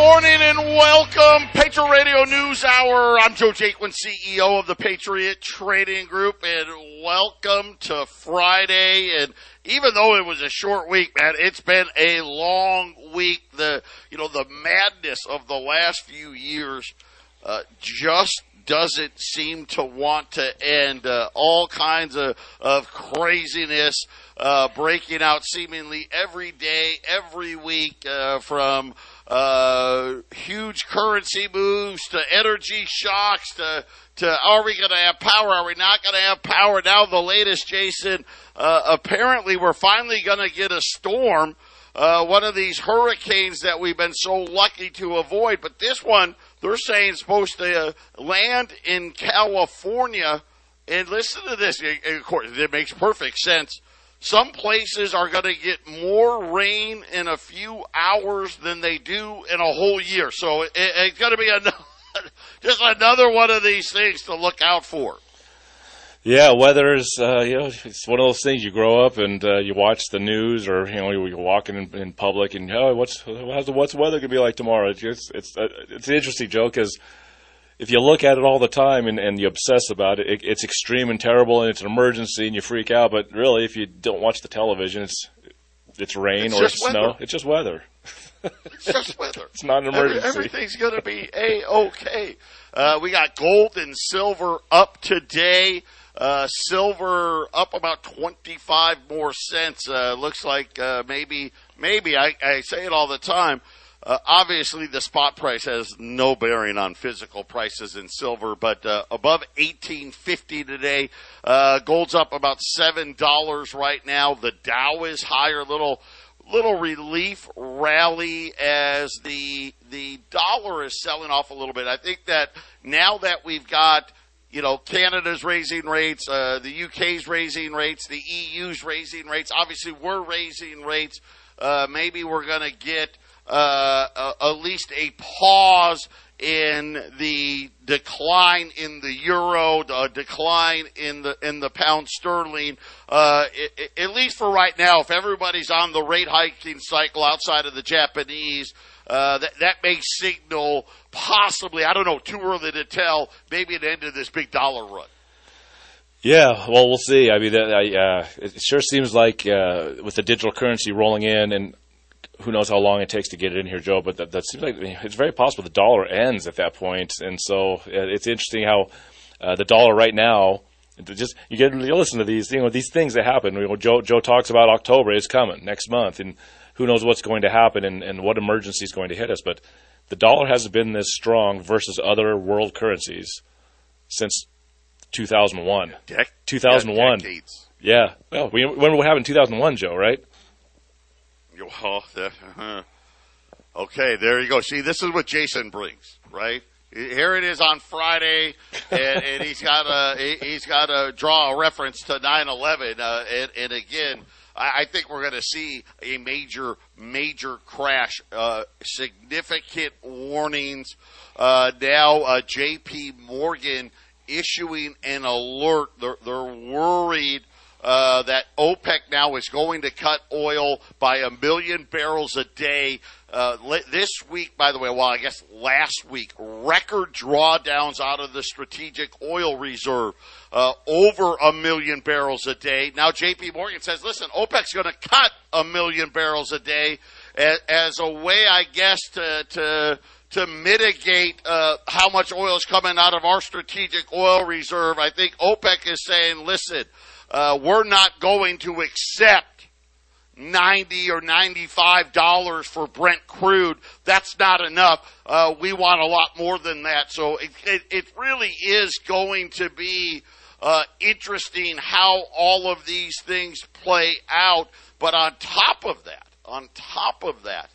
Good morning and welcome, Patriot Radio News Hour. I'm Joe Jaquin, CEO of the Patriot Trading Group, and welcome to Friday. And even though it was a short week, man, it's been a long week. The you know the madness of the last few years uh, just doesn't seem to want to end. Uh, all kinds of of craziness uh, breaking out seemingly every day, every week, uh, from uh, huge currency moves to energy shocks to to are we going to have power? Are we not going to have power? Now the latest, Jason. Uh, apparently, we're finally going to get a storm. Uh, one of these hurricanes that we've been so lucky to avoid, but this one they're saying is supposed to uh, land in California. And listen to this. Of course, it makes perfect sense. Some places are going to get more rain in a few hours than they do in a whole year. So it, it's going to be another, just another one of these things to look out for. Yeah, weather is, uh, you know, it's one of those things you grow up and uh, you watch the news or, you know, you're walking in, in public and, oh, what's, what's the, what's the weather going to be like tomorrow? It's, just, it's, uh, it's an interesting joke because if you look at it all the time and, and you obsess about it, it, it's extreme and terrible and it's an emergency and you freak out. But really, if you don't watch the television, it's it's rain It's or it's snow. weather. It's just weather. It's just weather. It's not an Every- emergency. everything's going to be a okay. Uh, we got gold and silver up today. Uh, silver up about 25 more cents. Uh, looks like, uh, maybe, maybe, I, I say it all the time. Uh, obviously the spot price has no bearing on physical prices in silver, but, uh, above 1850 today. Uh, gold's up about $7 right now. The Dow is higher, little, little relief rally as the the dollar is selling off a little bit. I think that now that we've got you know Canada's raising rates, uh, the UK's raising rates, the EU's raising rates. Obviously, we're raising rates. Uh, maybe we're going to get uh, a, at least a pause in the decline in the euro, the decline in the in the pound sterling. Uh, at least for right now, if everybody's on the rate hiking cycle outside of the Japanese, uh, that that may signal possibly I don't know, too early to tell, maybe an end to this big dollar run. Yeah, well, we'll see. I mean, I, uh, it sure seems like uh, with the digital currency rolling in, and who knows how long it takes to get it in here, Joe. But that, that seems like it's very possible the dollar ends at that point. and so it's interesting how uh, the dollar right now. Just you get you listen to these you know these things that happen. You know, Joe Joe talks about October is coming next month, and who knows what's going to happen and, and what emergency is going to hit us. But the dollar hasn't been this strong versus other world currencies since 2001. Dec- 2001. decades. Yeah. Well, we remember what happened in 2001, Joe, right? Oh, that, uh-huh. Okay, there you go. See, this is what Jason brings, right? Here it is on Friday, and, and he's got a he- he's got to draw a reference to 9/11, uh, and, and again, I, I think we're going to see a major major crash. Uh, significant warnings. Uh, now, uh, J.P. Morgan issuing an alert. They're, they're worried uh, that OPEC now is going to cut oil by a million barrels a day. Uh, this week, by the way, well, I guess last week, record drawdowns out of the strategic oil reserve, uh, over a million barrels a day. Now, JP Morgan says, listen, OPEC's going to cut a million barrels a day as, as a way, I guess, to, to, to mitigate uh, how much oil is coming out of our strategic oil reserve. I think OPEC is saying, listen, uh, we're not going to accept 90 or 95 dollars for Brent crude. That's not enough. Uh, we want a lot more than that. So it, it, it really is going to be uh, interesting how all of these things play out. But on top of that, on top of that,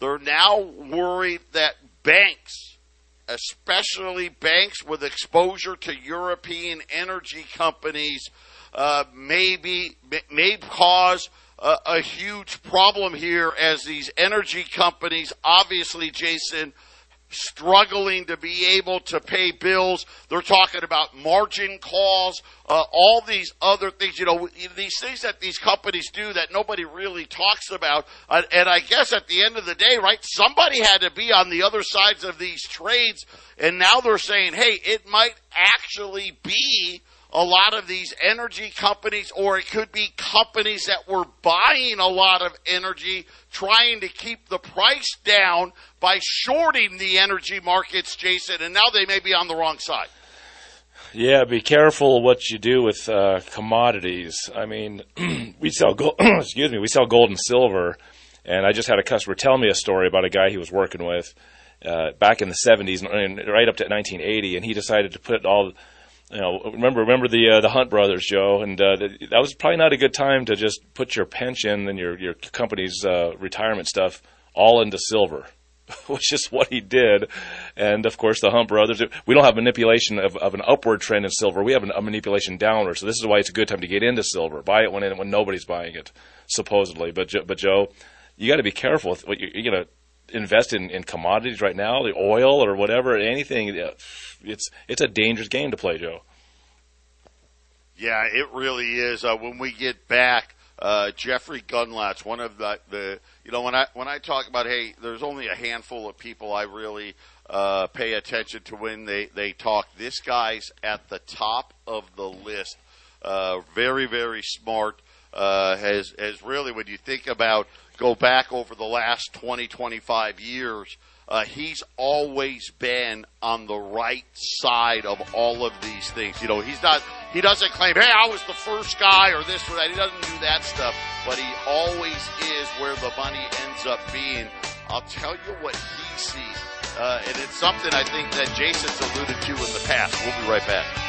They're now worried that banks, especially banks with exposure to European energy companies, uh, maybe may cause a, a huge problem here as these energy companies, obviously, Jason, struggling to be able to pay bills. They're talking about margin calls, uh, all these other things, you know, these things that these companies do that nobody really talks about. Uh, and I guess at the end of the day, right, somebody had to be on the other sides of these trades. And now they're saying, hey, it might actually be a lot of these energy companies, or it could be companies that were buying a lot of energy, trying to keep the price down by shorting the energy markets, Jason, and now they may be on the wrong side. Yeah, be careful what you do with uh, commodities. I mean, we sell gold. excuse me, we sell gold and silver, and I just had a customer tell me a story about a guy he was working with uh, back in the '70s and right up to 1980, and he decided to put all you know, remember remember the uh, the Hunt brothers, Joe, and uh, that was probably not a good time to just put your pension and your your company's uh, retirement stuff all into silver, which is what he did. And of course, the Hunt brothers. We don't have manipulation of, of an upward trend in silver. We have an, a manipulation downward. So this is why it's a good time to get into silver. Buy it when when nobody's buying it, supposedly. But but Joe, you got to be careful with what you, going to invest in, in commodities right now, the oil or whatever, anything it's it's a dangerous game to play, Joe. Yeah, it really is. Uh, when we get back, uh, Jeffrey Gundlach, one of the, the you know when I when I talk about hey, there's only a handful of people I really uh, pay attention to when they they talk. This guy's at the top of the list. Uh, very very smart. Uh, has has really when you think about go back over the last 20 25 years uh, he's always been on the right side of all of these things. You know, he's not, he doesn't claim, hey, I was the first guy or this or that. He doesn't do that stuff, but he always is where the money ends up being. I'll tell you what he sees. Uh, and it's something I think that Jason's alluded to in the past. We'll be right back.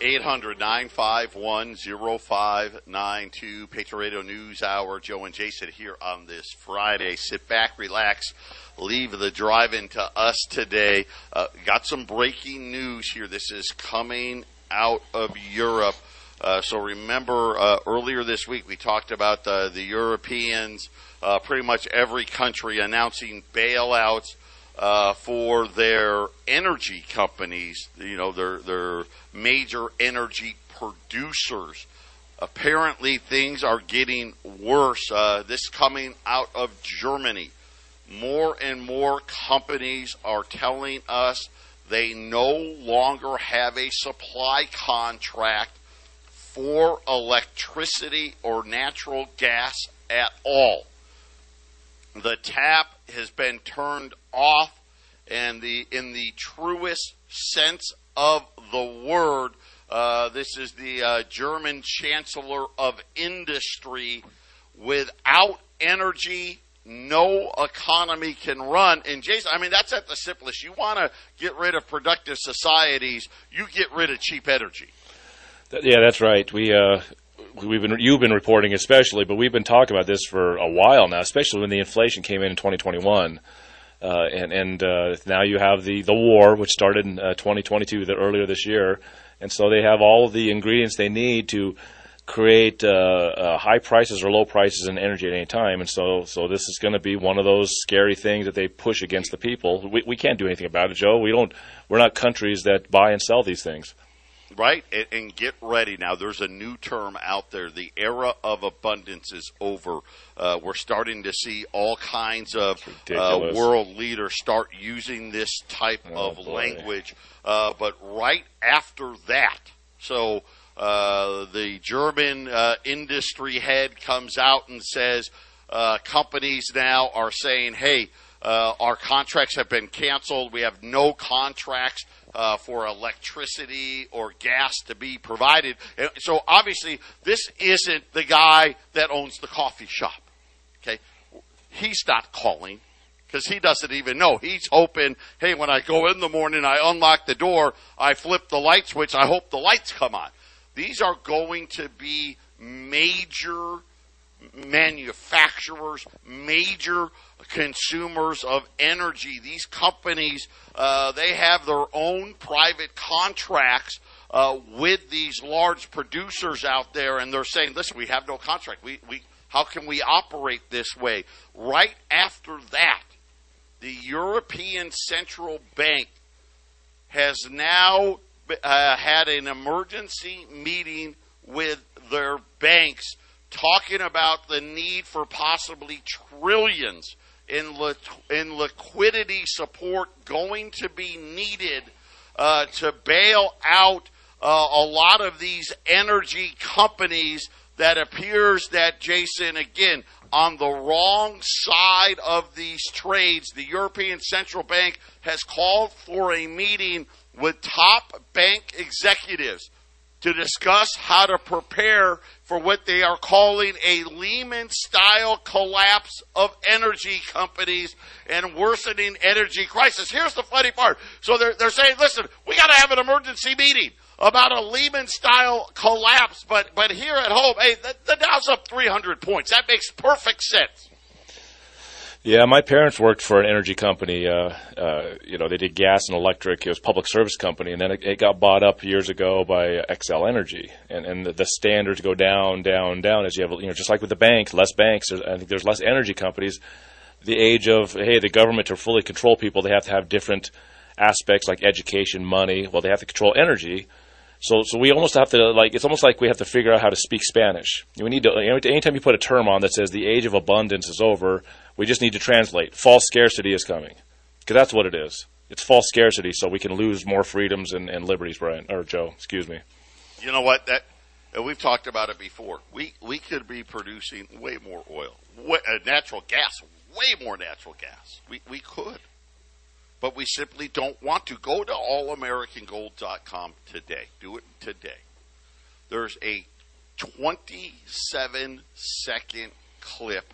800 951 0592. Patriot Radio News Hour. Joe and Jason here on this Friday. Sit back, relax, leave the drive in to us today. Uh, got some breaking news here. This is coming out of Europe. Uh, so remember, uh, earlier this week we talked about the, the Europeans, uh, pretty much every country announcing bailouts uh, for their energy companies, you know, their their major energy producers. Apparently, things are getting worse. Uh, this coming out of Germany. More and more companies are telling us they no longer have a supply contract for electricity or natural gas at all. The tap has been turned off, and the in the truest sense of the word, uh, this is the uh, German Chancellor of Industry. Without energy, no economy can run. And Jason, I mean, that's at the simplest. You want to get rid of productive societies, you get rid of cheap energy. Yeah, that's right. We uh, we've been you've been reporting especially, but we've been talking about this for a while now, especially when the inflation came in in 2021. Uh, and and uh, now you have the, the war, which started in uh, 2022, the, earlier this year, and so they have all the ingredients they need to create uh, uh, high prices or low prices in energy at any time. And so so this is going to be one of those scary things that they push against the people. We, we can't do anything about it, Joe. We don't. We're not countries that buy and sell these things right? And, and, get ready. Now, there's a new term out there. The era of abundance is over. Uh, we're starting to see all kinds of uh, world leaders start using this type oh, of boy. language. Uh, but right after that, so uh, the German uh, industry head comes out and says uh, companies now are saying, hey, our contracts have been canceled. We have no contracts uh, for electricity or gas to be provided. So obviously, this isn't the guy that owns the coffee shop. Okay, he's not calling because he doesn't even know. He's hoping, hey, when I go in the morning, I unlock the door, I flip the light switch, I hope the lights come on. These are going to be major manufacturers, major consumers of energy. These companies, uh, they have their own private contracts uh, with these large producers out there, and they're saying, "Listen, we have no contract. We, we, how can we operate this way?" Right after that, the European Central Bank has now uh, had an emergency meeting with their banks talking about the need for possibly trillions in, in liquidity support going to be needed uh, to bail out uh, a lot of these energy companies that appears that Jason again on the wrong side of these trades the European Central Bank has called for a meeting with top bank executives to discuss how to prepare for what they are calling a Lehman style collapse of energy companies and worsening energy crisis. Here's the funny part. So they're, they're saying, listen, we got to have an emergency meeting about a Lehman style collapse, but, but here at home, hey, the, the Dow's up 300 points. That makes perfect sense. Yeah, my parents worked for an energy company. Uh, uh, you know, they did gas and electric. It was a public service company, and then it, it got bought up years ago by Xcel Energy. And, and the, the, standards go down, down, down as you have, you know, just like with the banks, less banks. I think there's less energy companies. The age of hey, the government to fully control people, they have to have different aspects like education, money. Well, they have to control energy. So, so we almost have to like it's almost like we have to figure out how to speak Spanish. We need to anytime you put a term on that says the age of abundance is over, we just need to translate false scarcity is coming because that's what it is. It's false scarcity, so we can lose more freedoms and, and liberties, Brian or Joe. Excuse me. You know what? That we've talked about it before. We we could be producing way more oil, way, uh, natural gas, way more natural gas. We we could but we simply don't want to. Go to allamericangold.com today. Do it today. There's a 27 second clip.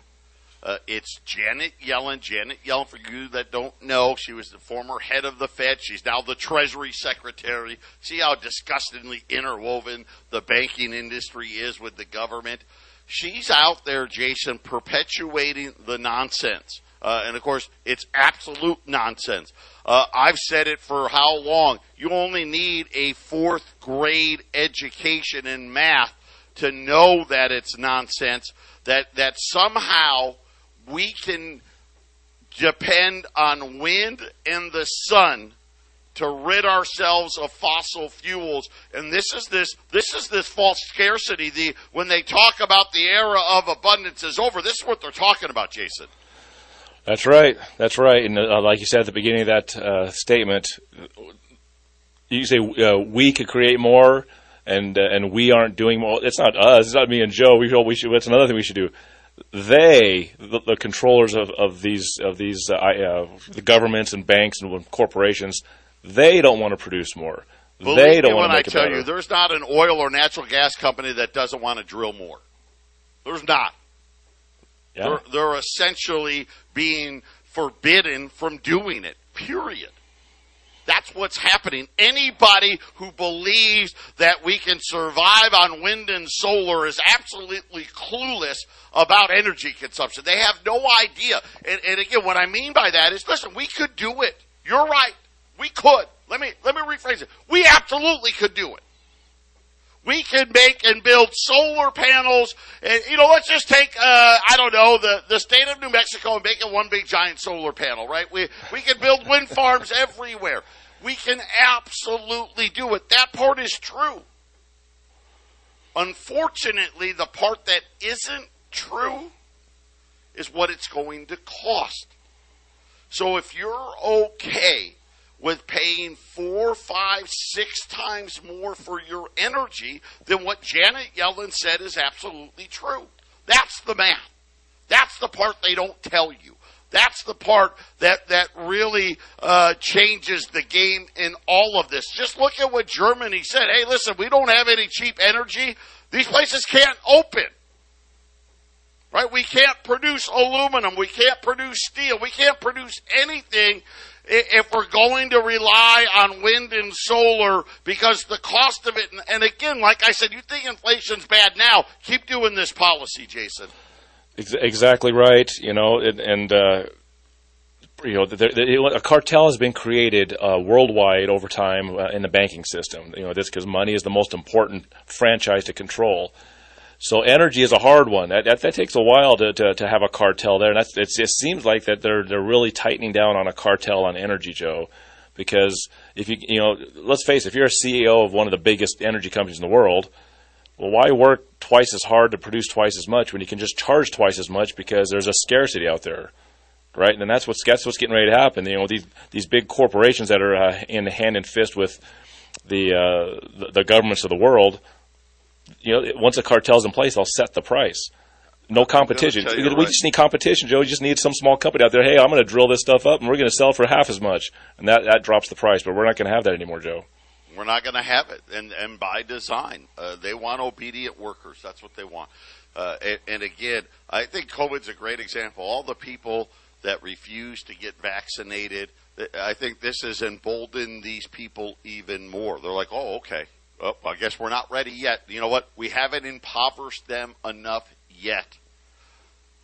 Uh, it's Janet Yellen. Janet Yellen, for you that don't know, she was the former head of the Fed. She's now the Treasury Secretary. See how disgustingly interwoven the banking industry is with the government? She's out there, Jason, perpetuating the nonsense uh, and of course, it's absolute nonsense. Uh, I've said it for how long? You only need a fourth grade education in math to know that it's nonsense. That that somehow we can depend on wind and the sun to rid ourselves of fossil fuels. And this is this this is this false scarcity. The when they talk about the era of abundance is over, this is what they're talking about, Jason. That's right. That's right. And uh, like you said at the beginning of that uh, statement, you say uh, we could create more, and uh, and we aren't doing more. It's not us. It's not me and Joe. We should. We should. That's another thing we should do. They, the, the controllers of, of these of these uh, uh, the governments and banks and corporations, they don't want to produce more. Believe they don't want to make I tell you, there's not an oil or natural gas company that doesn't want to drill more. There's not. Yeah. They're, they're essentially being forbidden from doing it, period. That's what's happening. Anybody who believes that we can survive on wind and solar is absolutely clueless about energy consumption. They have no idea. And, and again, what I mean by that is, listen, we could do it. You're right. We could. Let me, let me rephrase it. We absolutely could do it we can make and build solar panels. And, you know, let's just take, uh, I don't know, the, the state of New Mexico and make it one big giant solar panel, right? We, we can build wind farms everywhere. We can absolutely do it. That part is true. Unfortunately, the part that isn't true is what it's going to cost. So if you're okay with paying four, five, six times more for your energy than what Janet Yellen said is absolutely true. That's the math. That's the part they don't tell you. That's the part that that really uh, changes the game in all of this. Just look at what Germany said. Hey, listen, we don't have any cheap energy. These places can't open. Right? We can't produce aluminum. We can't produce steel. We can't produce anything if we're going to rely on wind and solar because the cost of it, and again, like I said, you think inflation's bad now, keep doing this policy, Jason. Exactly right. You know, and, and uh, you know, the, the, a cartel has been created uh, worldwide over time uh, in the banking system. You know, this because money is the most important franchise to control. So energy is a hard one. That, that, that takes a while to, to, to, have a cartel there. And that's, it seems like that they're they're really tightening down on a cartel on energy, Joe. Because if you you know, let's face it, if you're a CEO of one of the biggest energy companies in the world, well, why work twice as hard to produce twice as much when you can just charge twice as much because there's a scarcity out there? right? And that's what's that's what's getting ready to happen. You know, these these big corporations that are uh, in hand and fist with the, uh, the, the governments of the world. You know, once a cartel's in place, they'll set the price. No competition. We right. just need competition, Joe. We just need some small company out there. Hey, I'm going to drill this stuff up, and we're going to sell for half as much, and that that drops the price. But we're not going to have that anymore, Joe. We're not going to have it, and and by design, uh, they want obedient workers. That's what they want. Uh, and, and, again, I think COVID's a great example. All the people that refuse to get vaccinated. I think this has emboldened these people even more. They're like, oh, okay. Oh, I guess we're not ready yet. You know what? We haven't impoverished them enough yet.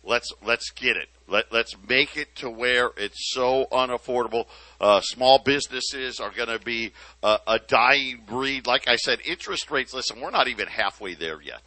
Let's let's get it. Let let's make it to where it's so unaffordable. Uh, small businesses are going to be uh, a dying breed. Like I said, interest rates. Listen, we're not even halfway there yet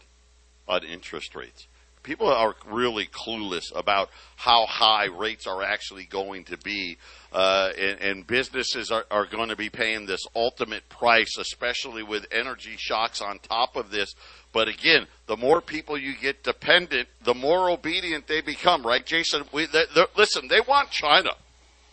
on interest rates people are really clueless about how high rates are actually going to be, uh, and, and, businesses are, are going to be paying this ultimate price, especially with energy shocks on top of this. But again, the more people you get dependent, the more obedient they become, right, Jason? We, they, listen, they want China.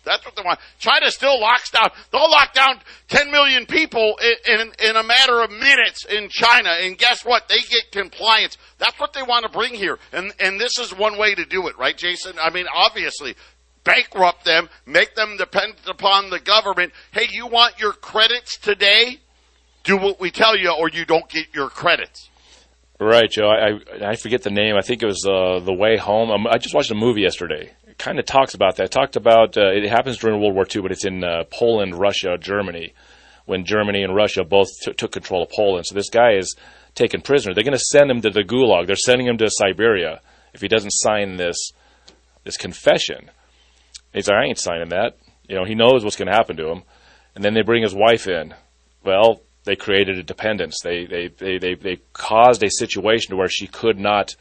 That's what they want. China still locks down. They'll lock down 10 million people in, in, in, a matter of minutes in China. And guess what? They get compliance. That's what they want to bring here. And, and this is one way to do it, right, Jason? I mean, obviously, bankrupt them, make them dependent upon the government. Hey, you want your credits today? Do what we tell you or you don't get your credits. Right, Joe. I, I forget the name. I think it was uh, The Way Home. Um, I just watched a movie yesterday kind of talks about that. It talked about uh, it happens during World War II, but it's in uh, Poland, Russia, Germany, when Germany and Russia both t- took control of Poland. So this guy is taken prisoner. They're going to send him to the Gulag. They're sending him to Siberia if he doesn't sign this this confession. He's like, I ain't signing that. You know, he knows what's going to happen to him. And then they bring his wife in. Well, they created a dependence. They they they they, they caused a situation to where she could not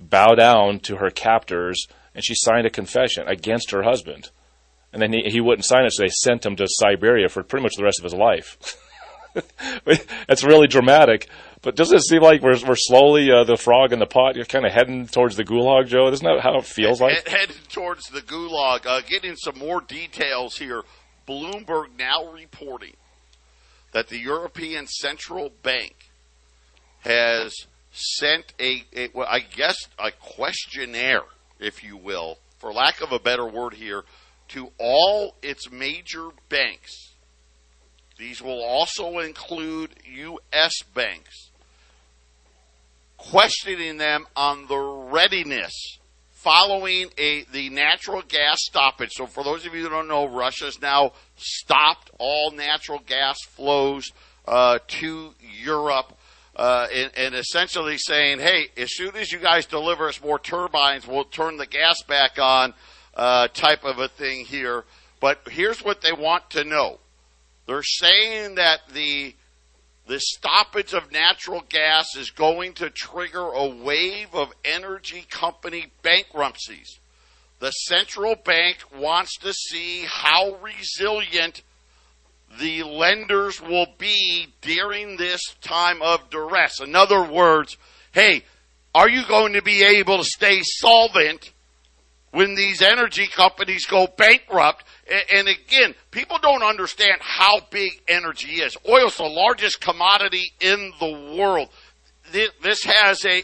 bow down to her captors and she signed a confession against her husband. And then he, he wouldn't sign it, so they sent him to Siberia for pretty much the rest of his life. That's really dramatic. But doesn't it seem like we're, we're slowly, uh, the frog in the pot, you're kind of heading towards the gulag, Joe? Isn't that how it feels like? Heading towards the gulag. Uh, getting some more details here. Bloomberg now reporting that the European Central Bank has sent a, a well, I guess, a questionnaire if you will, for lack of a better word here, to all its major banks. These will also include U.S. banks, questioning them on the readiness following a the natural gas stoppage. So, for those of you that don't know, Russia's now stopped all natural gas flows uh, to Europe uh, and, and, essentially saying, hey, as soon as you guys deliver us more turbines, we'll turn the gas back on, uh, type of a thing here. But here's what they want to know. They're saying that the the stoppage of natural gas is going to trigger a wave of energy company bankruptcies. The central bank wants to see how resilient the lenders will be during this time of duress. In other words, hey, are you going to be able to stay solvent when these energy companies go bankrupt? And again, people don't understand how big energy is. Oil is the largest commodity in the world. This has a,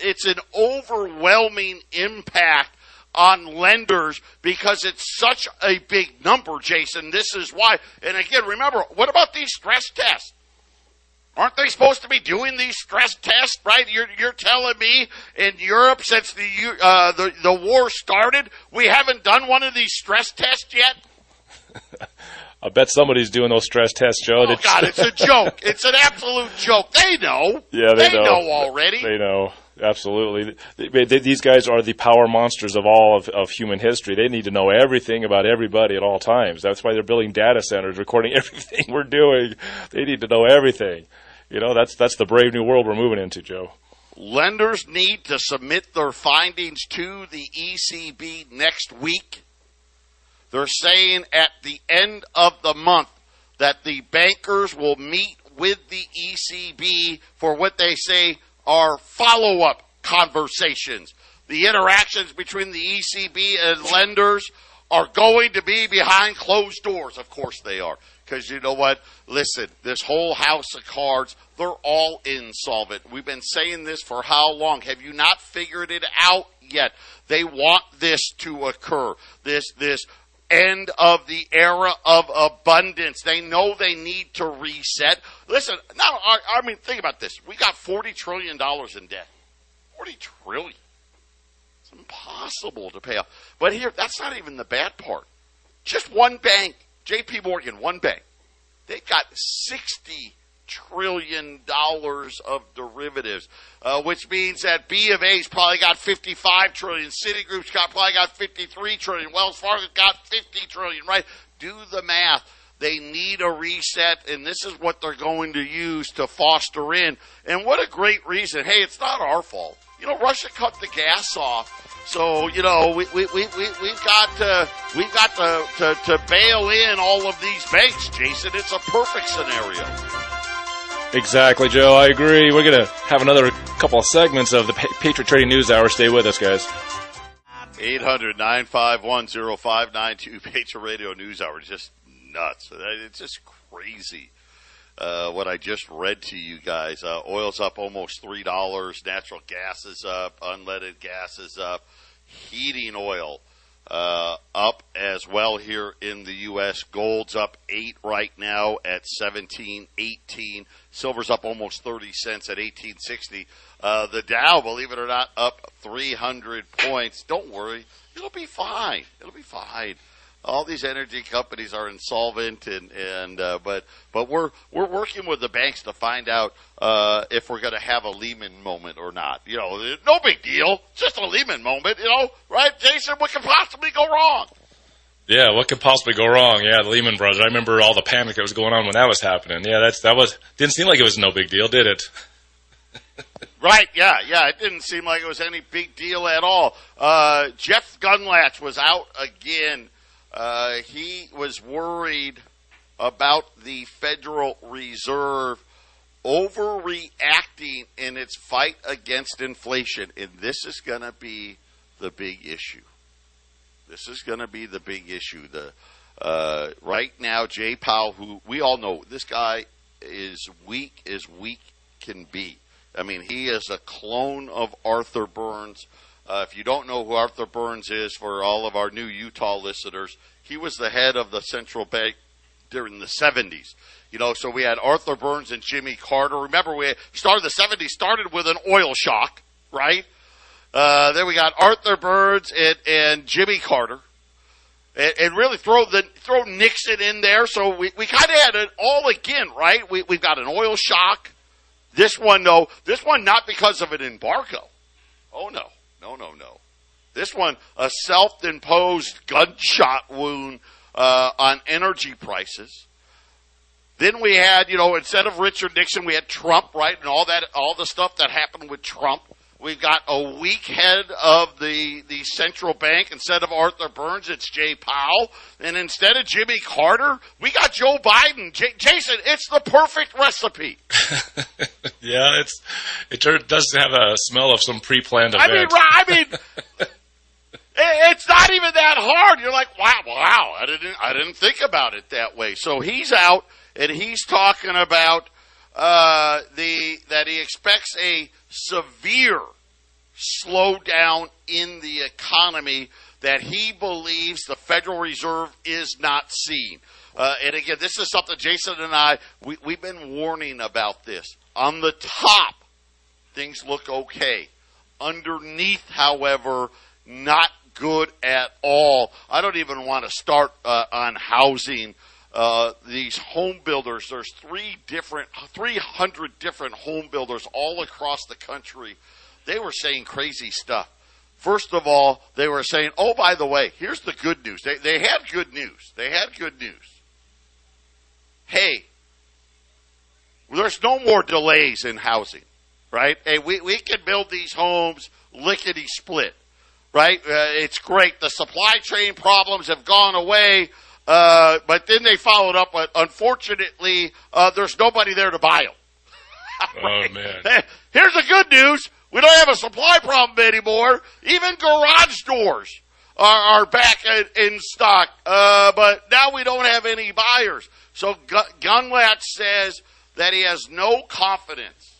it's an overwhelming impact on lenders because it's such a big number, Jason. This is why. And again, remember, what about these stress tests? Aren't they supposed to be doing these stress tests, right? You're, you're telling me in Europe since the, uh, the, the war started, we haven't done one of these stress tests yet? I bet somebody's doing those stress tests, Joe. Oh, God, it's a joke. It's an absolute joke. They know. Yeah, they, they know. know. already. They know. Absolutely. These guys are the power monsters of all of, of human history. They need to know everything about everybody at all times. That's why they're building data centers, recording everything we're doing. They need to know everything. You know, that's that's the brave new world we're moving into, Joe. Lenders need to submit their findings to the ECB next week. They're saying at the end of the month that the bankers will meet with the ECB for what they say are follow up conversations. The interactions between the ECB and lenders are going to be behind closed doors. Of course they are. Because you know what? Listen, this whole house of cards, they're all insolvent. We've been saying this for how long? Have you not figured it out yet? They want this to occur. This, this end of the era of abundance. They know they need to reset. Listen, now, I, I mean, think about this. We got $40 trillion in debt. 40 trillion. It's impossible to pay off. But here, that's not even the bad part. Just one bank, JP Morgan, one bank, they got 60 trillion dollars of derivatives, uh, which means that B of A's probably got 55 trillion, Citigroup's got probably got 53 trillion, Wells Fargo's got 50 trillion, right? Do the math. They need a reset, and this is what they're going to use to foster in. And what a great reason. Hey, it's not our fault. You know, Russia cut the gas off. So, you know, we, we, we, we, we've got to, we've got to, to, to bail in all of these banks, Jason. It's a perfect scenario. Exactly, Joe. I agree. We're going to have another couple of segments of the Pa- Patriot Trading News Hour. Stay with us, guys. 800 951 0592 Patriot Radio News Hour. Just nuts. It's just crazy. Uh, what I just read to you guys. Uh, oil's up almost $3. Natural gas is up. Unleaded gas is up. Heating oil uh, up as well here in the U.S. Gold's up 8 right now at 17, 18. Silver's up almost 30 cents at 1860. Uh, the Dow, believe it or not, up 300 points. Don't worry. It'll be fine. It'll be fine. All these energy companies are insolvent, and and uh, but but we're we're working with the banks to find out uh, if we're going to have a Lehman moment or not. You know, no big deal, just a Lehman moment. You know, right, Jason? What could possibly go wrong? Yeah, what could possibly go wrong? Yeah, the Lehman Brothers. I remember all the panic that was going on when that was happening. Yeah, that's that was didn't seem like it was no big deal, did it? Right, yeah, yeah. It didn't seem like it was any big deal at all. Uh, Jeff Gundlach was out again. Uh, he was worried about the Federal Reserve overreacting in its fight against inflation. And this is going to be the big issue. This is going to be the big issue. The uh, right now, Jay Powell, who we all know, this guy is weak as weak can be. I mean, he is a clone of Arthur Burns. Uh, if you don't know who Arthur Burns is, for all of our new Utah listeners, he was the head of the central bank during the 70s. You know, so we had Arthur Burns and Jimmy Carter. Remember, we started the 70s, started with an oil shock, right? Uh, then we got Arthur Burns and, and Jimmy Carter. And, and really throw the throw Nixon in there. So we, we kind of had it all again, right? We, we've got an oil shock. This one, though, This one, not because of an embargo. Oh, no. No, no, no. This one, a self imposed gunshot wound uh, on energy prices. Then we had, you know, instead of Richard Nixon, we had Trump, right? And all that, all the stuff that happened with Trump. We've got a weak head of the, the central bank. Instead of Arthur Burns, it's Jay Powell. And instead of Jimmy Carter, we got Joe Biden. J- Jason, it's the perfect recipe. yeah, it's it does have a smell of some pre-planned event. I mean, I mean, it's not even that hard. You're like, wow, wow, I didn't, I didn't think about it that way. So he's out and he's talking about uh, the that he expects a severe slowdown in the economy that he believes the Federal Reserve is not seeing. Uh, and again, this is something Jason and I we, we've been warning about this. On the top, things look okay. Underneath, however, not good at all. I don't even want to start uh, on housing. Uh, these home builders, there's three different, 300 different home builders all across the country they were saying crazy stuff. First of all, they were saying, oh, by the way, here's the good news. They, they had good news. They had good news. Hey, there's no more delays in housing, right? Hey, we, we can build these homes lickety split, right? Uh, it's great. The supply chain problems have gone away. Uh, but then they followed up with, unfortunately, uh, there's nobody there to buy them. Oh man! Here's the good news: we don't have a supply problem anymore. Even garage doors are, are back in, in stock, uh, but now we don't have any buyers. So Gundlach says that he has no confidence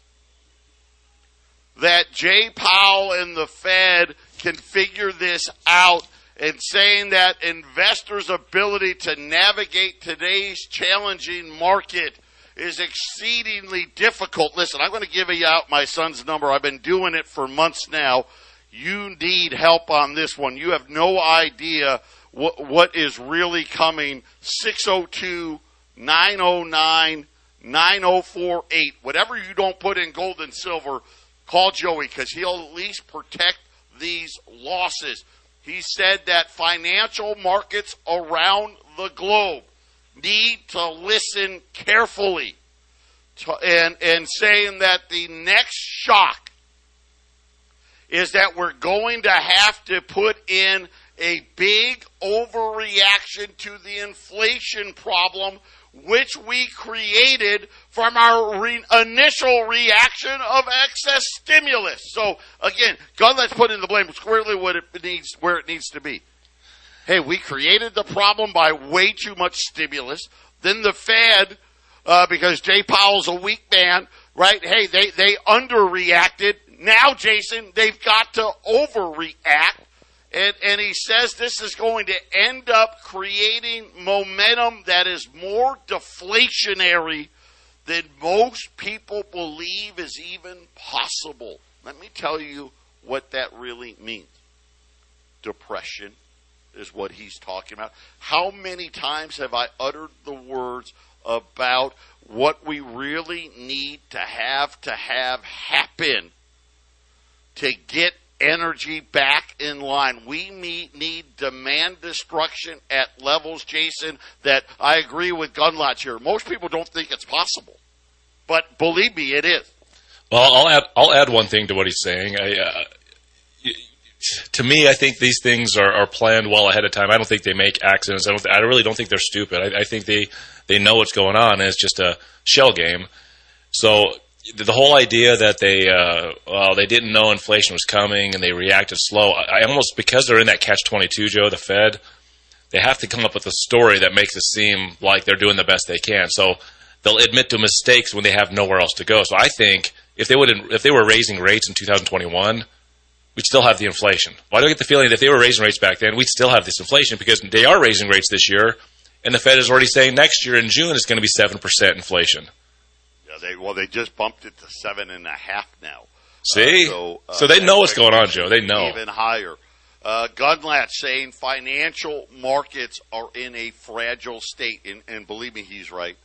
that Jay Powell and the Fed can figure this out and saying that investors' ability to navigate today's challenging market is exceedingly difficult. Listen, I'm going to give you out my son's number. I've been doing it for months now. You need help on this one. You have no idea what, what is really coming. 602 909 9048. Whatever you don't put in gold and silver, call Joey because he'll at least protect these losses. He said that financial markets around the globe need to listen carefully to, and, and saying that the next shock is that we're going to have to put in a big overreaction to the inflation problem which we created from our re- initial reaction of excess stimulus. So again, God, let's put in the blame squarely what it needs, where it needs to be. Hey, we created the problem by way too much stimulus. Then the Fed, uh, because Jay Powell's a weak man, right? Hey, they, they underreacted. Now, Jason, they've got to overreact and, and he says this is going to end up creating momentum that is more deflationary than most people believe is even possible. Let me tell you what that really means. Depression is what he's talking about. How many times have I uttered the words about what we really need to have to have happen to get energy back in line. We need demand destruction at levels, Jason, that I agree with Gundlach here. Most people don't think it's possible, but believe me, it is. Well, I'll add I'll add one thing to what he's saying. I, uh, to me, I think these things are, are, planned well ahead of time. I don't think they make accidents. I don't. I really don't think they're stupid. I, I think they they know what's going on. It's just a shell game. So the whole idea that they uh, well they didn't know inflation was coming and they reacted slow. I, I almost because they're in that catch twenty two, Joe, the Fed, they have to come up with a story that makes it seem like they're doing the best they can. So they'll admit to mistakes when they have nowhere else to go. So I think if they would if they were raising rates in 2021, we'd still have the inflation. Why do I get the feeling that if they were raising rates back then, we'd still have this inflation because they are raising rates this year, and the Fed is already saying next year in June it's going to be seven percent inflation. They well, they just bumped it to seven and a half now. See, uh, so, uh, so, they know what's going on, Joe. They know even higher. Uh, Gundlach saying financial markets are in a fragile state, and, and believe me, he's right.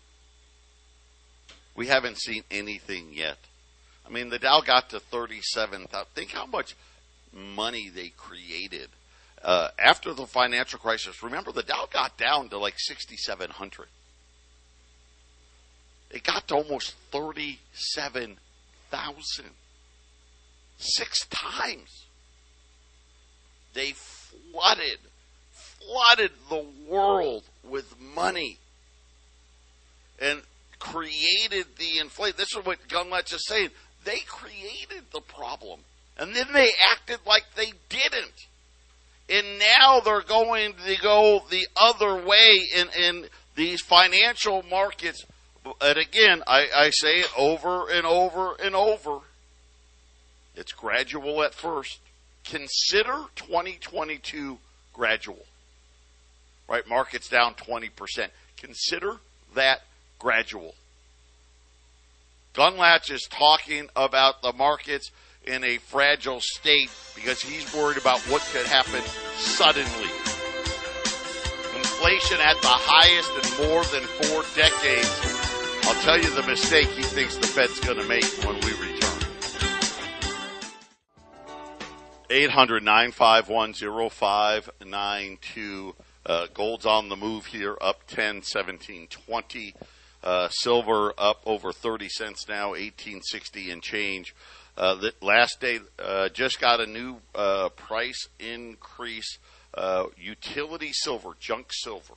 We haven't seen anything yet. I mean, the Dow got to thirty-seven. Think how much money they created uh, after the financial crisis. Remember, the Dow got down to like sixty-seven hundred. It got to almost 37,000. Six times. They flooded, flooded the world with money and created the inflation. This is what Gundlach is saying. They created the problem. And then they acted like they didn't. And now they're going to go the other way in, in these financial markets and again, I, I say it over and over and over. It's gradual at first. Consider 2022 gradual. Right? Market's down 20%. Consider that gradual. Gundlach is talking about the markets in a fragile state because he's worried about what could happen suddenly. Inflation at the highest in more than four decades I'll tell you the mistake he thinks the Fed's going to make when we return. 800 951 0592. Uh, gold's on the move here, up 10, 17, 20. Uh, silver up over 30 cents now, 1860 and change. Uh, the last day, uh, just got a new uh, price increase. Uh, utility silver, junk silver,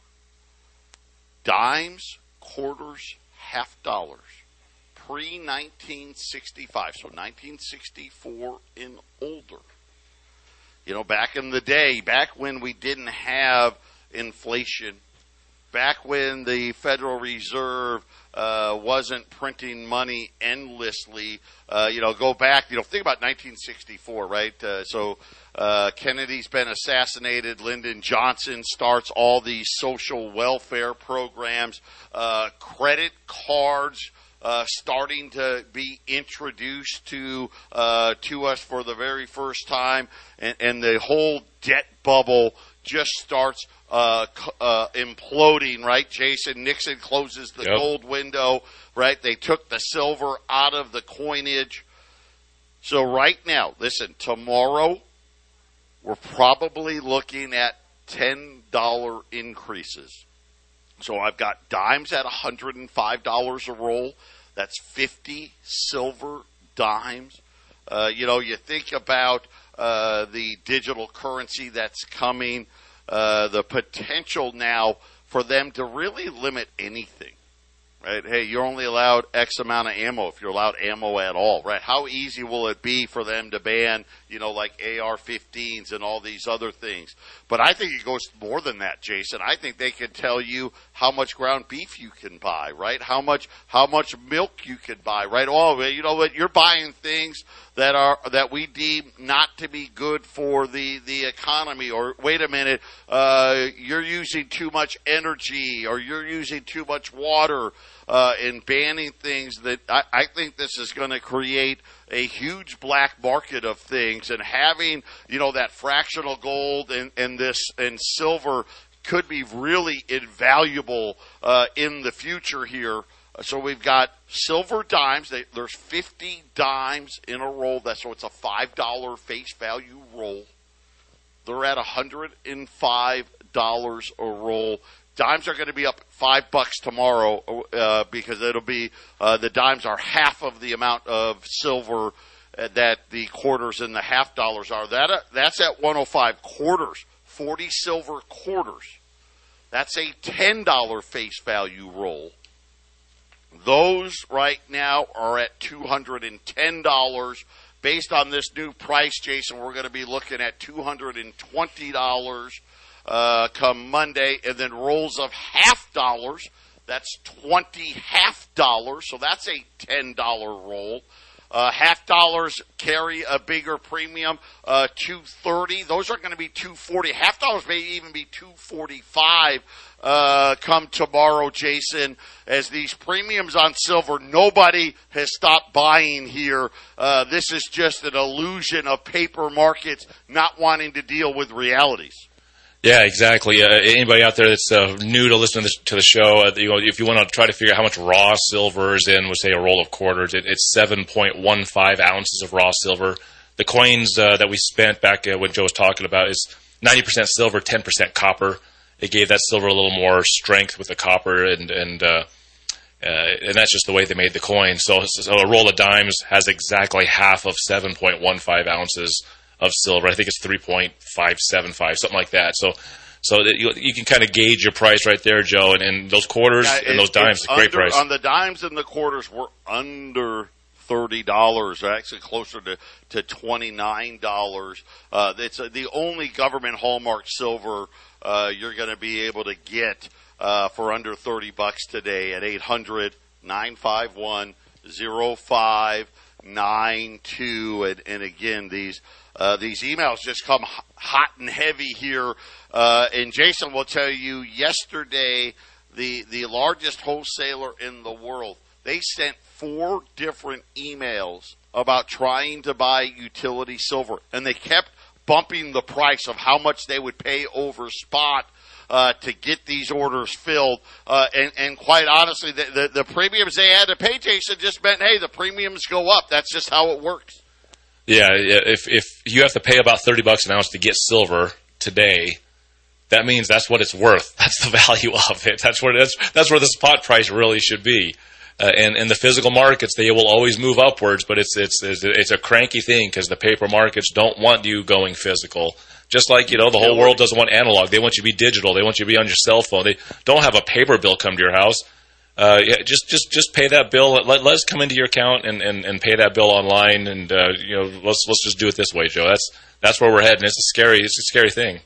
dimes, quarters, half dollars, pre 1965, so 1964 and older. You know, back in the day, back when we didn't have inflation, back when the Federal Reserve uh, wasn't printing money endlessly. Uh, you know, go back. You know, think about 1964, right? Uh, so uh, Kennedy's been assassinated. Lyndon Johnson starts all these social welfare programs, uh, credit cards. Uh, starting to be introduced to to us for the very first time, and, and the whole debt bubble just starts uh, uh, imploding, right? Jason Nixon closes the yep. gold window, right? They took the silver out of the coinage. So right now, listen, tomorrow we're probably looking at $10 increases. So I've got dimes at $105 a roll. That's 50 silver dimes. Uh, you know, you think about uh, the digital currency that's coming, uh, the potential now for them to really limit anything right? Hey, you're only allowed X amount of ammo if you're allowed ammo at all, right? How easy will it be for them to ban, you know, like AR-15s and all these other things? But I think it goes more than that, Jason. I think they can tell you how much ground beef you can buy, right? How much how much milk you can buy, right? Oh, you know what? You're buying things that are that we deem not to be good for the the economy. Or wait a minute, uh, you're using too much energy, or you're using too much water uh, in banning things that I, I think this is going to create a huge black market of things and having, you know, that fractional gold and, and this and silver could be really invaluable uh, in the future here. So we've got silver dimes. They, there's 50 dimes in a roll. That's so it's a five dollar face value roll. They're at 105 dollars a roll. Dimes are going to be up five bucks tomorrow uh, because it'll be uh, the dimes are half of the amount of silver uh, that the quarters and the half dollars are. That uh, that's at 105 quarters, 40 silver quarters. That's a ten dollar face value roll. Those right now are at two hundred and ten dollars. Based on this new price, Jason, we're going to be looking at two hundred and twenty dollars uh, come Monday, and then rolls of half dollars. That's 20 half dollars, so that's a $10 roll. Uh, half dollars carry a bigger premium. Uh, 230. Those are going to be 240. Half dollars may even be 245 uh, come tomorrow, Jason. As these premiums on silver, nobody has stopped buying here. Uh, this is just an illusion of paper markets not wanting to deal with realities. Yeah, exactly. Uh, anybody out there that's uh, new to listening to, to the show, uh, you know, if you want to try to figure out how much raw silver is in, with say a roll of quarters, it, it's 7.15 ounces of raw silver. The coins uh, that we spent back uh, when Joe was talking about is 90% silver, 10% copper. It gave that silver a little more strength with the copper, and and uh, and that's just the way they made the coin. So, so a roll of dimes has exactly half of 7.15 ounces of silver. I think it's 3.575, something like that. So, so that you, you can kind of gauge your price right there, Joe. And, and those quarters yeah, and those dimes, great under, price. On the dimes and the quarters, we're under thirty dollars, actually closer to to twenty nine dollars. Uh, it's uh, the only government hallmark silver uh, you're going to be able to get uh, for under thirty bucks today at 800 951 0592 and, and again these uh, these emails just come hot and heavy here. Uh, and Jason will tell you yesterday, the, the largest wholesaler in the world, they sent four different emails about trying to buy utility silver. And they kept bumping the price of how much they would pay over spot uh, to get these orders filled. Uh, and, and quite honestly, the, the, the premiums they had to pay, Jason, just meant, hey, the premiums go up. That's just how it works. Yeah, if if you have to pay about thirty bucks an ounce to get silver today, that means that's what it's worth. That's the value of it. That's where that's that's where the spot price really should be. Uh, and in the physical markets, they will always move upwards, but it's it's it's, it's a cranky thing because the paper markets don't want you going physical. Just like you know, the whole world doesn't want analog; they want you to be digital. They want you to be on your cell phone. They don't have a paper bill come to your house. Uh, yeah, just just just pay that bill. Let, let us come into your account and, and, and pay that bill online, and uh, you know let's let's just do it this way, Joe. That's that's where we're heading. It's a scary it's a scary thing.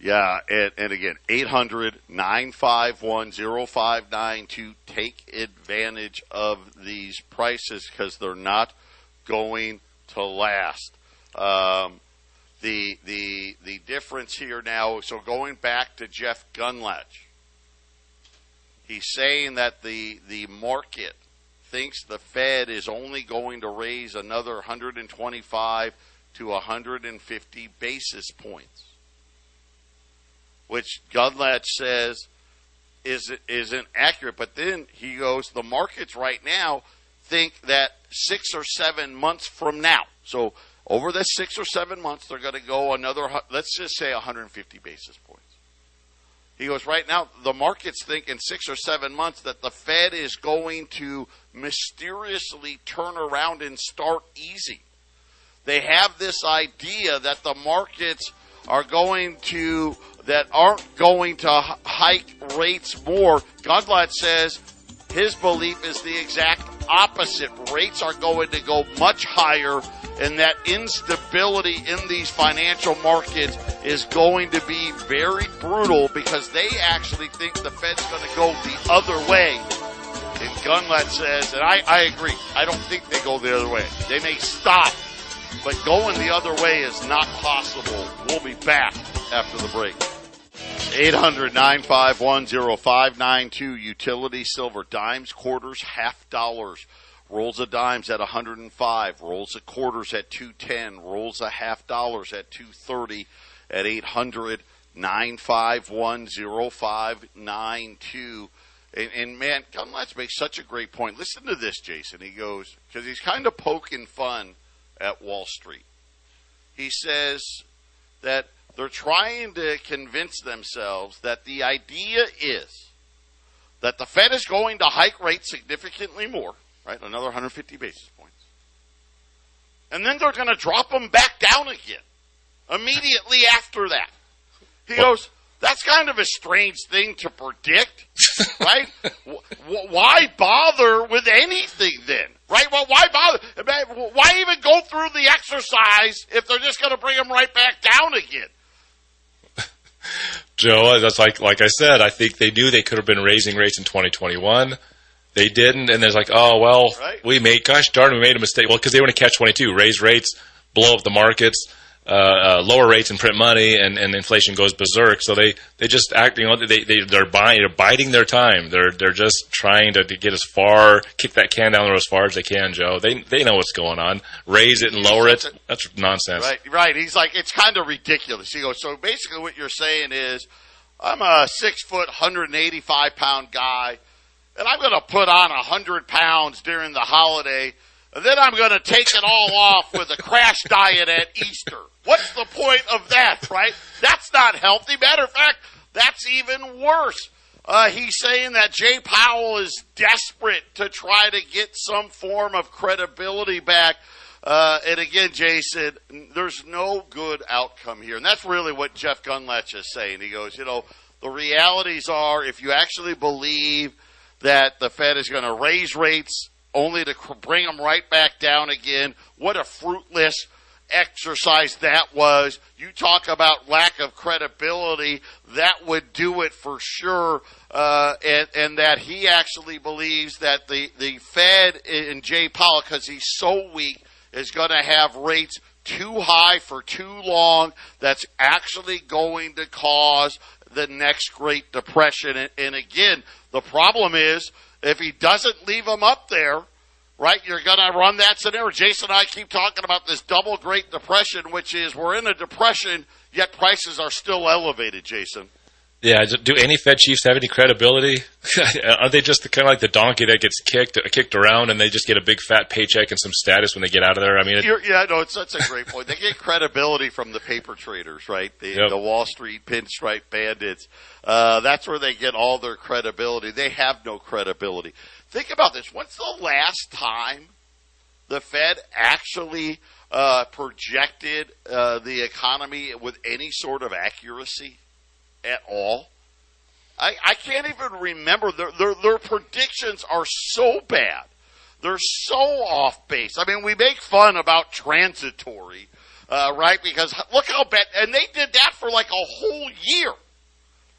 Yeah, and, and again, 800 951 0592. Take advantage of these prices because they're not going to last. Um, the, the, the difference here now, so going back to Jeff Gundlach, he's saying that the, the market thinks the Fed is only going to raise another 125 to 150 basis points which Gundlach says is isn't accurate. But then he goes, the markets right now think that six or seven months from now, so over the six or seven months, they're going to go another, let's just say 150 basis points. He goes, right now, the markets think in six or seven months that the Fed is going to mysteriously turn around and start easing. They have this idea that the markets are going to that aren't going to hike rates more. Gundlach says his belief is the exact opposite. Rates are going to go much higher, and that instability in these financial markets is going to be very brutal because they actually think the Fed's going to go the other way. And Gundlach says, and I, I agree, I don't think they go the other way. They may stop, but going the other way is not possible. We'll be back after the break. 800 951 0592 utility silver dimes, quarters, half dollars. Rolls of dimes at 105, rolls of quarters at 210, rolls of half dollars at 230 at 800 951 0592. And, and man, Gundlach makes such a great point. Listen to this, Jason. He goes, because he's kind of poking fun at Wall Street. He says that they're trying to convince themselves that the idea is that the Fed is going to hike rates significantly more, right? Another 150 basis points. And then they're going to drop them back down again immediately after that. He goes, that's kind of a strange thing to predict, right? why bother with anything then, right? Well, why bother? Why even go through the exercise if they're just going to bring them right back down again? Joe, that's like like I said. I think they knew they could have been raising rates in 2021. They didn't, and there's like, oh well, right. we made, gosh darn, we made a mistake. Well, because they want to catch 22, raise rates, blow up the markets, uh, uh, lower rates and print money, and, and inflation goes berserk. So they, they just act, you know, they they they're buying, they're biding their time. They're they're just trying to, to get as far, kick that can down the road as far as they can. Joe, they they know what's going on. Raise it and lower it. That's nonsense. Right, right. He's like, it's kind of ridiculous. He goes, so basically, what you're saying is, I'm a six foot, 185 pound guy, and I'm going to put on a 100 pounds during the holiday and then I'm going to take it all off with a crash diet at Easter. What's the point of that, right? That's not healthy. Matter of fact, that's even worse. Uh, he's saying that Jay Powell is desperate to try to get some form of credibility back. Uh, and again, Jason, there's no good outcome here. And that's really what Jeff Gundlach is saying. He goes, you know, the realities are if you actually believe that the Fed is going to raise rates only to bring them right back down again. What a fruitless exercise that was. You talk about lack of credibility. That would do it for sure. Uh, and, and that he actually believes that the, the Fed and Jay Powell, because he's so weak, is going to have rates too high for too long. That's actually going to cause the next Great Depression. And, and again, the problem is if he doesn't leave them up there, right, you're going to run that scenario. Jason and I keep talking about this double Great Depression, which is we're in a depression, yet prices are still elevated, Jason. Yeah, do any Fed chiefs have any credibility? Are they just the, kind of like the donkey that gets kicked kicked around and they just get a big fat paycheck and some status when they get out of there? I mean, it, yeah, no, it's such a great point. They get credibility from the paper traders, right? The, yep. the Wall Street pinstripe bandits. Uh, that's where they get all their credibility. They have no credibility. Think about this. When's the last time the Fed actually uh, projected uh, the economy with any sort of accuracy? At all. I, I can't even remember. Their, their, their predictions are so bad. They're so off base. I mean, we make fun about transitory, uh, right? Because look how bad, and they did that for like a whole year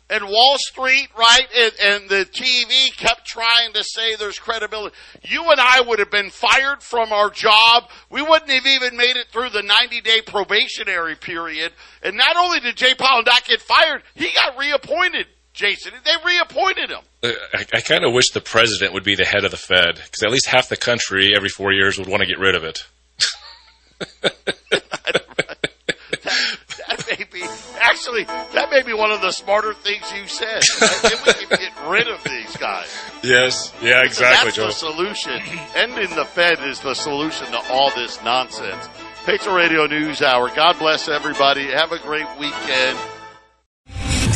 and Wall Street, right, and, and, the TV kept trying to say there's credibility. You and I would have been fired from our job. We wouldn't have even made it through the 90 day probationary period. And not only did Jay Powell not get fired, he got reappointed. Jason, they reappointed him. Uh, I, I kind of wish the president would be the head of the Fed because at least half the country every four years would want to get rid of it. actually, that may be one of the smarter things you said. then we can get rid of these guys. Yes, yeah, exactly. So that's Joe. the solution. Ending the Fed is the solution to all this nonsense. Patriot Radio News Hour. God bless everybody. Have a great weekend.